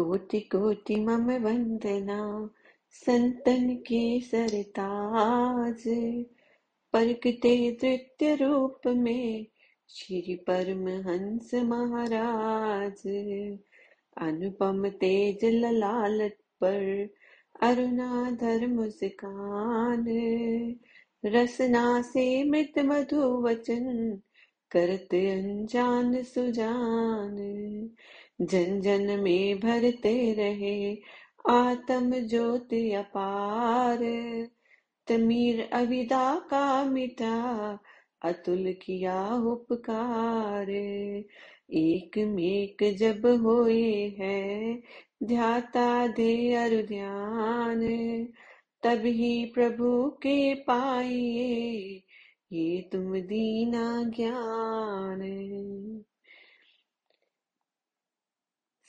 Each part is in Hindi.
कोटि कोटि मम वंदना। संतन के सरताज परकते तृतीय रूप में श्री परमहंस महाराज। अनुपम तेज ललालट पर अरुणाधर मुस्कान। रसना से मृत मधु वचन करत अनजान सुजान। जन जन में भरते रहे, आत्म ज्योति अपार। तमीर अविदा का मिटा, अतुल किया उपकार। एक मेक जब होए है, ध्याता दे अरु ध्यान ही प्रभु के पाइए, ये तुम दीना ज्ञान।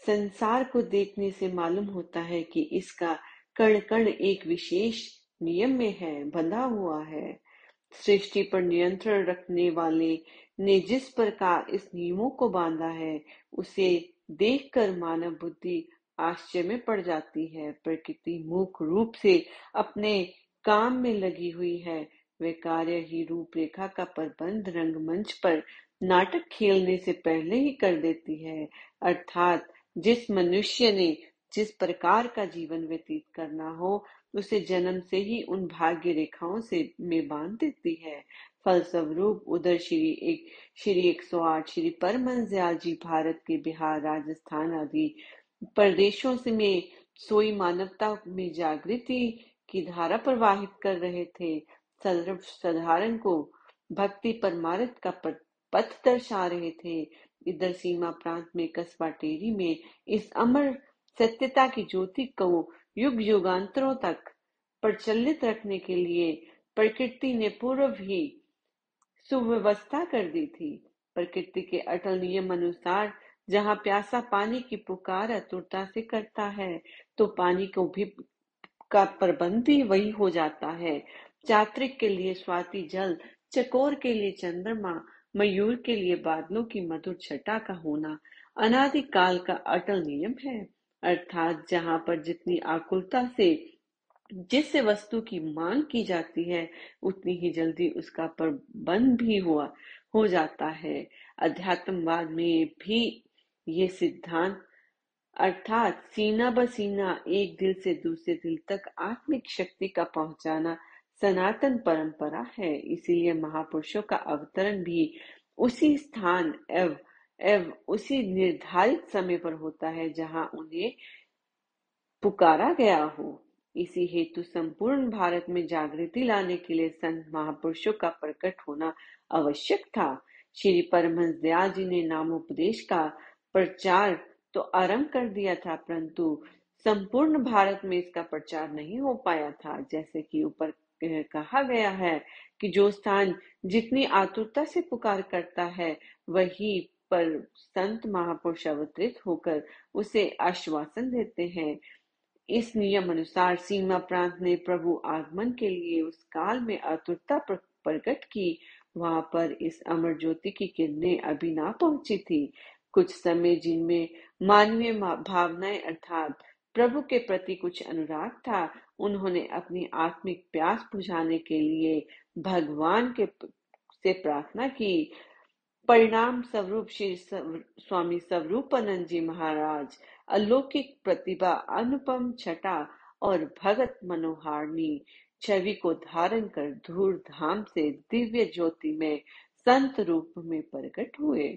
संसार को देखने से मालूम होता है कि इसका कण कण एक विशेष नियम में है, बंधा हुआ है। सृष्टि पर नियंत्रण रखने वाले ने जिस प्रकार इस नियमों को बांधा है, उसे देखकर मानव बुद्धि आश्चर्य में पड़ जाती है। प्रकृति मुख रूप से अपने काम में लगी हुई है। वे कार्य ही रूपरेखा का प्रबंध रंगमंच पर नाटक खेलने से पहले ही कर देती है, अर्थात जिस मनुष्य ने जिस प्रकार का जीवन व्यतीत करना हो, उसे जन्म से ही उन भाग्य रेखाओं से में बाँध देती है। फलस्वरूप उधर श्री एक श्री एक सौ आठ, श्री परमन जी भारत के बिहार, राजस्थान आदि प्रदेशों से में सोई मानवता में जागृति की धारा प्रवाहित कर रहे थे। सर्व साधारण को भक्ति परमारथ का पथ दर्शा रहे थे। इधर सीमा प्रांत में कस्बा टेरी में इस अमर सत्यता की ज्योति को युग युगांतरों तक प्रचलित रखने के लिए प्रकृति ने पूर्व ही सुव्यवस्था कर दी थी। प्रकृति के अटल नियम अनुसार जहाँ प्यासा पानी की पुकार अतुरता से करता है तो पानी को भी का प्रबंध भी वही हो जाता है। चात्रिक के लिए स्वाति जल, चकोर के लिए चंद्रमा मयूर के लिए बादलों की मधुर छटा का होना अनादिकाल का अटल नियम है। अर्थात जहाँ पर जितनी आकुलता से जिस वस्तु की मांग की जाती है, उतनी ही जल्दी उसका प्रबंध भी हुआ, हो जाता है। अध्यात्मवाद में भी ये सिद्धांत, अर्थात सीना ब सीना एक दिल से दूसरे दिल तक आत्मिक शक्ति का पहुंचाना सनातन परंपरा है, इसीलिए महापुरुषों का अवतरण भी उसी स्थान, एव एव उसी निर्धारित समय पर होता है जहाँ उन्हें पुकारा गया हो। इसी हेतु संपूर्ण भारत में जागृति लाने के लिए संत महापुरुषों का प्रकट होना आवश्यक था। श्री परमहंस दयाल जी ने नामोपदेश का प्रचार तो आरंभ कर दिया था, परंतु संपूर्ण भारत में इसका प्रचार नहीं हो पाया था, जैसे कि ऊपर कहा गया है कि जो स्थान जितनी आतुरता से पुकार करता है, वही पर संत महापुरुष अवतरित होकर उसे आश्वासन देते हैं। इस नियम अनुसार सीमा प्रांत ने प्रभु आगमन के लिए उस काल में आतुरता प्रकट की। वहाँ पर इस अमर ज्योति की किरणें अभी ना पहुँची थी। कुछ समय जिनमें मानवीय भावनाएँ अर्थात प्रभु के प्रति कुछ अनुराग था उन्होंने अपनी आत्मिक प्यास बुझाने के लिए भगवान के से प्रार्थना की। परिणाम स्वरूप श्री स्वामी स्वरूपानंद जी महाराज, अलौकिक प्रतिभा अनुपम छटा और भगत मनोहारणी छवि को धारण कर धूर धाम से दिव्य ज्योति में संत रूप में प्रकट हुए।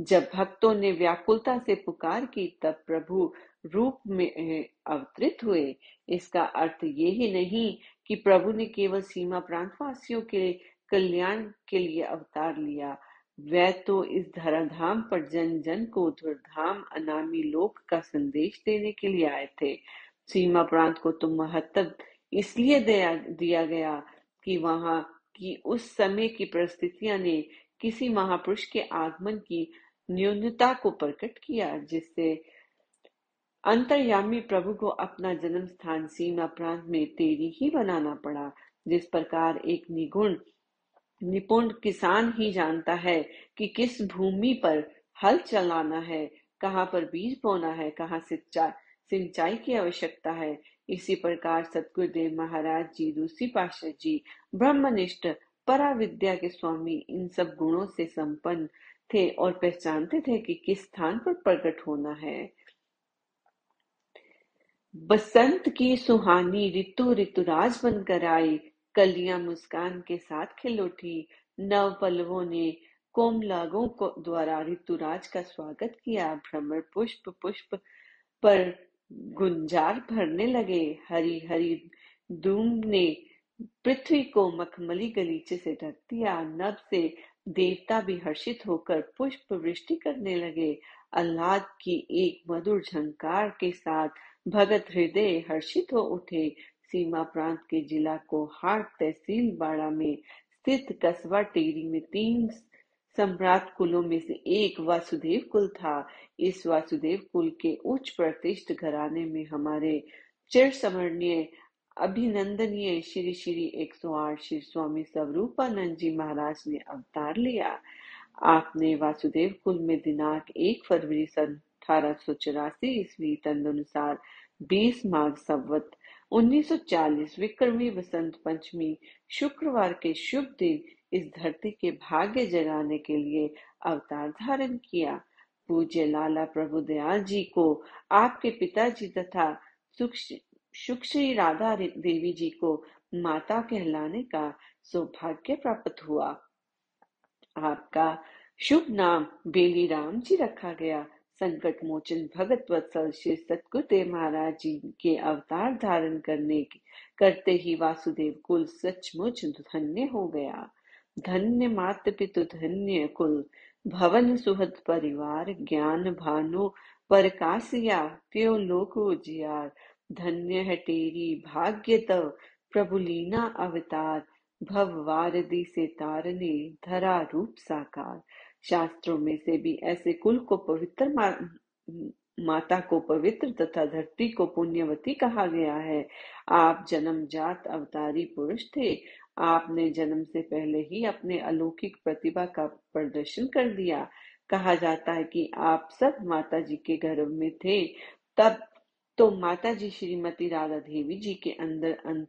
जब भक्तों ने व्याकुलता से पुकार की, तब प्रभु रूप में अवतरित हुए। इसका अर्थ ये ही नहीं कि प्रभु ने केवल सीमा प्रांत प्रांतवासियों के कल्याण के लिए अवतार लिया। वह तो इस धराधाम पर जन जन को धुरधाम अनामी लोक का संदेश देने के लिए आए थे। सीमा प्रांत को तो महत्व इसलिए दिया गया कि वहाँ, की उस समय की परिस्थितियाँ ने किसी महापुरुष के आगमन की न्यूनता को प्रकट किया, जिससे अंतर्यामी प्रभु को अपना जन्म स्थान सीमा प्रांत में तेरी ही बनाना पड़ा, जिस प्रकार एक निगुण, निपुण किसान ही जानता है कि किस भूमि पर हल चलाना है, कहाँ पर बीज बोना है, कहाँ सिंचाई सिंचाई की आवश्यकता है। इसी प्रकार सतगुरुदेव महाराज जी दूसरी पाशाह जी, ब्रह्मनिष्ठ, पराविद्या के स्वामी, इन सब गुणों से संपन्न थे और पहचानते थे कि किस स्थान पर प्रकट होना है। बसंत की सुहानी ऋतु ऋतुराज बनकर आई, कलियाँ मुस्कान के साथ खिल उठी। नव पल्लवों ने कोमलागों को द्वारा ऋतुराज का स्वागत किया। भ्रमर पुष्प पुष्प पर गुंजार भरने लगे। हरी हरी धूम ने पृथ्वी को मखमली गलीचे से ढक दिया। नभ से देवता भी हर्षित होकर पुष्प वृष्टि करने लगे। अल्लाद की एक मधुर झंकार के साथ भगत हृदय हर्षित हो उठे। सीमा प्रांत के जिला को हाट तहसील बाड़ा में स्थित कस्बा टेरी में तीन सम्राट कुलों में से एक वासुदेव कुल था। इस वासुदेव कुल के उच्च प्रतिष्ठ घराने में हमारे चिर स्मरणीय अभिनंदनीय श्री श्री एक सौ आठ श्री स्वामी स्वरूपानंद जी महाराज ने अवतार लिया। आपने वासुदेव कुल में दिनांक एक फरवरी सन अठारह सौ चौरासी ईस्वी तदनुसार बीस माघ संवत 1940 विक्रमी बसंत पंचमी शुक्रवार के शुभ दिन इस धरती के भाग्य जगाने के लिए अवतार धारण किया। पूज्य लाला प्रभु दयाल जी को आपके पिताजी तथा सुश्री राधा देवी जी को माता कहलाने का सौभाग्य प्राप्त हुआ। आपका शुभ नाम बेली राम जी रखा गया। संकट मोचन भगत वत्सल श्री सतगुरुदेव महाराज जी के अवतार धारण करने करते ही वासुदेव कुल सचमुच धन्य हो गया। धन्य मात पितु धन्य कुल। भवन सुहद परिवार, ज्ञान भानु परकासिया त्यो लोक उजियार। धन्य है तेरी भाग्य तव प्रभु लीना अवतार। भव वारदी से तारने धरा रूप साकार। शास्त्रों में से भी ऐसे कुल को पवित्र मा, माता को पवित्र तथा धरती को पुण्यवती कहा गया है। आप जन्म जात अवतारी पुरुष थे। आपने जन्म से पहले ही अपने अलौकिक प्रतिभा का प्रदर्शन कर दिया। कहा जाता है कि आप सब माता जी के गर्भ में थे। तब तो माता जी श्रीमती राधा देवी जी के अंदर अंत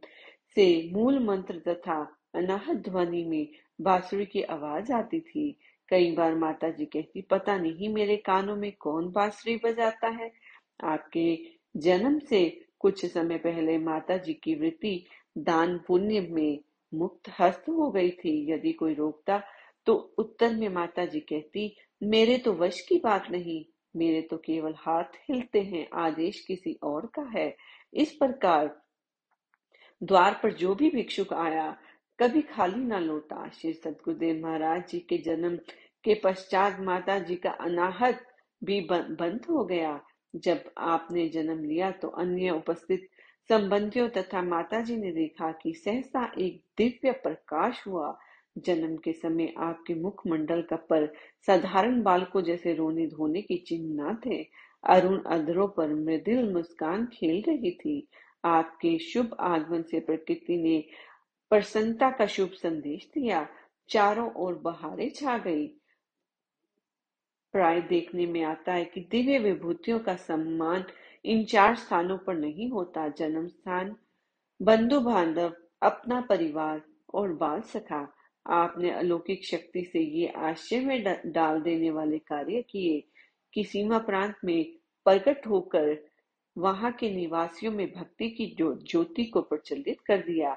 से मूल मंत्र तथा अनाहत ध्वनि में बांसुरी की आवाज़ आती थी। कई बार माता जी कहती, पता नहीं मेरे कानों में कौन बांसुरी बजाता है? आपके जन्म से कुछ समय पहले माता जी की वृत्ति दान पुण्य में मुक्त हस्त हो गई थी। यदि कोई रोकता तो उत्तर में माता जी कहती, मेरे तो वश की बात नहीं। मेरे तो केवल हाथ हिलते हैं, आदेश किसी और का है। इस प्रकार द्वार पर जो भी भिक्षुक आया, कभी खाली न लौटा। श्री सतगुरुदेव महाराज जी के जन्म के पश्चात माता जी का अनाहत भी बंद हो गया। जब आपने जन्म लिया तो अन्य उपस्थित संबंधियों तथा माता जी ने देखा कि सहसा एक दिव्य प्रकाश हुआ। जन्म के समय आपके मुखमंडल का पर साधारण बालकों जैसे रोने धोने की चिन्ह न थे। अरुण अधरों पर मृदुल मुस्कान खेल रही थी। आपके शुभ आगमन से प्रकृति ने प्रसन्नता का शुभ संदेश दिया। चारों ओर बहारे छा गई। प्राय देखने में आता है कि दिव्य विभूतियों का सम्मान इन चार स्थानों पर नहीं होता। जन्म स्थान बंधु बांधव अपना परिवार और बाल सखा आपने अलौकिक शक्ति से ये आश्चर्य में डाल देने वाले कार्य किए कि सीमा प्रांत में प्रकट होकर वहाँ के निवासियों में भक्ति की ज्योति को प्रचलित कर दिया।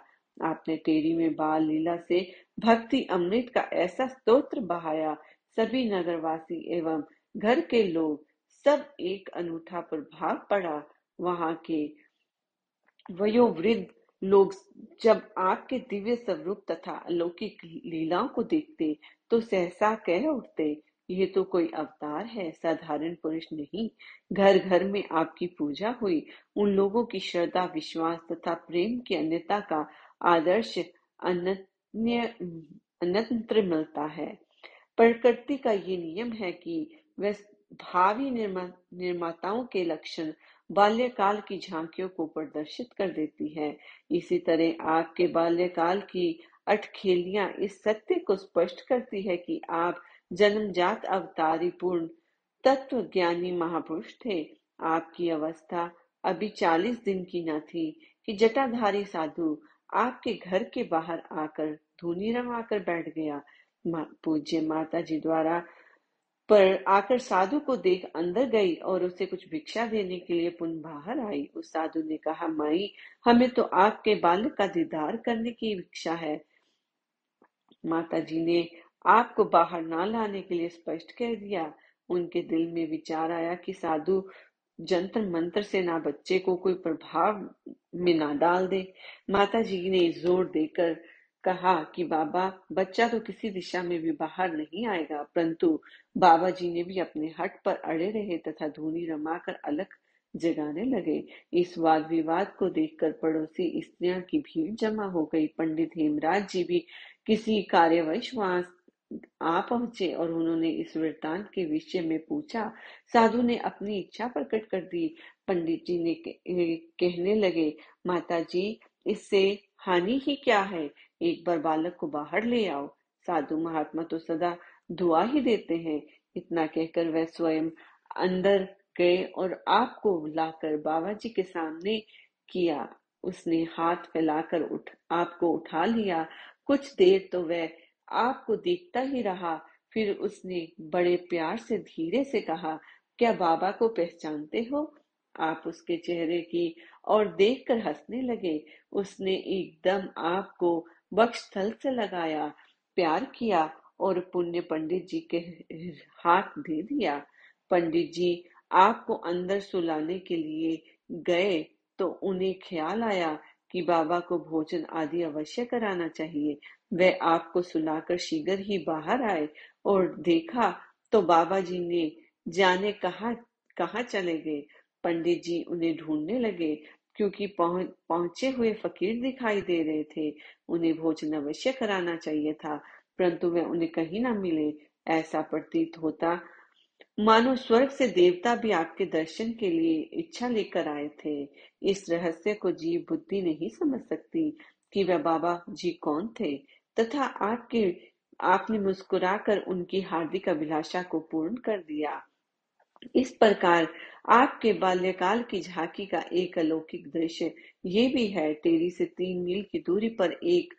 आपने टेरी में बाल लीला से भक्ति अमृत का ऐसा स्तोत्र बहाया। सभी नगरवासी एवं घर के लोग सब एक अनूठा प्रभाव पड़ा। वहाँ के वयोवृद्ध लोग जब आपके दिव्य स्वरूप तथा अलौकिक लीलाओं को देखते तो सहसा कह उठते ये तो कोई अवतार है साधारण पुरुष नहीं। घर घर में आपकी पूजा हुई। उन लोगों की श्रद्धा विश्वास तथा प्रेम की अन्यता का आदर्श अन्य अन्यत्र मिलता है। प्रकृति का ये नियम है कि वह भावी निर्मा, निर्माताओं के लक्षण बाल्यकाल की झांकियों को प्रदर्शित कर देती है। इसी तरह आपके बाल्यकाल की अटखेलियाँ इस सत्य को स्पष्ट करती है कि आप जन्मजात अवतारी पूर्ण तत्व ज्ञानी महापुरुष थे। आपकी अवस्था अभी चालीस दिन की न थी कि जटाधारी साधु आपके घर के बाहर आकर धूनी रमाकर बैठ गया। पूज्य माता जी द्वारा पर आकर साधु को देख अंदर गई और उसे कुछ भिक्षा देने के लिए पुनः बाहर आई। उस साधु ने कहा, माई, हमें तो आपके बालक का दीदार करने की इच्छा है। माता जी ने आपको बाहर ना लाने के लिए स्पष्ट कह दिया। उनके दिल में विचार आया कि साधु जंतर मंत्र से ना बच्चे को कोई प्रभाव में ना डाल दे। माता जी ने ज़ोर देकर कहा कि बाबा, बच्चा तो किसी दिशा में भी बाहर नहीं आएगा, परंतु बाबा जी ने भी अपने हट पर अड़े रहे तथा धूनी रमाकर अलग जगाने लगे। इस वाद विवाद को देखकर पड़ोसी स्त्रियाँ की भीड़ जमा हो गई। पंडित हेमराज जी भी किसी कार्यवश वहाँ आ पहुँचे और उन्होंने इस वृत्तांत के विषय में पूछा, साधु ने अपनी इच्छा प्रकट कर दी। पंडित जी ने कहने लगे माता जी इससे हानि ही क्या है? एक बार बालक को बाहर ले आओ। साधु महात्मा तो सदा दुआ ही देते हैं। इतना कहकर वह स्वयं अंदर गए और आपको लाकर बाबा जी के सामने किया। उसने हाथ फैलाकर उठ, आपको उठा लिया। कुछ देर तो वह आपको देखता ही रहा। फिर उसने बड़े प्यार से, धीरे से कहा, क्या बाबा को पहचानते हो? आप उसके चेहरे की और देखकर हंसने लगे। उसने एकदम आपको वक्षस्थल से लगाया, प्यार किया और पुण्य पंडित जी के हाथ दे दिया। पंडित जी आपको अंदर सुलाने के लिए गए तो उन्हें ख्याल आया कि बाबा को भोजन आदि अवश्य कराना चाहिए। वे आपको सुलाकर शीघ्र ही बाहर आए और देखा तो बाबा जी ने जाने कहा कहा चले गए। पंडित जी उन्हें ढूँढने लगे क्योंकि पहुँचे हुए फकीर दिखाई दे रहे थे। उन्हें भोजन अवश्य कराना चाहिए था, परंतु वे उन्हें कहीं ना मिले। ऐसा प्रतीत होता, मानो स्वर्ग से देवता भी आपके दर्शन के लिए इच्छा लेकर आए थे। इस रहस्य को जीव बुद्धि नहीं समझ सकती कि वह बाबा जी कौन थे, तथा आपके, आपने मुस्कुराकर उनकी हार्दिक अभिलाषा को पूर्ण कर दिया। इस प्रकार आपके बाल्यकाल की झांकी का एक अलौकिक दृश्य ये भी है टेरी से तीन मील की दूरी पर एक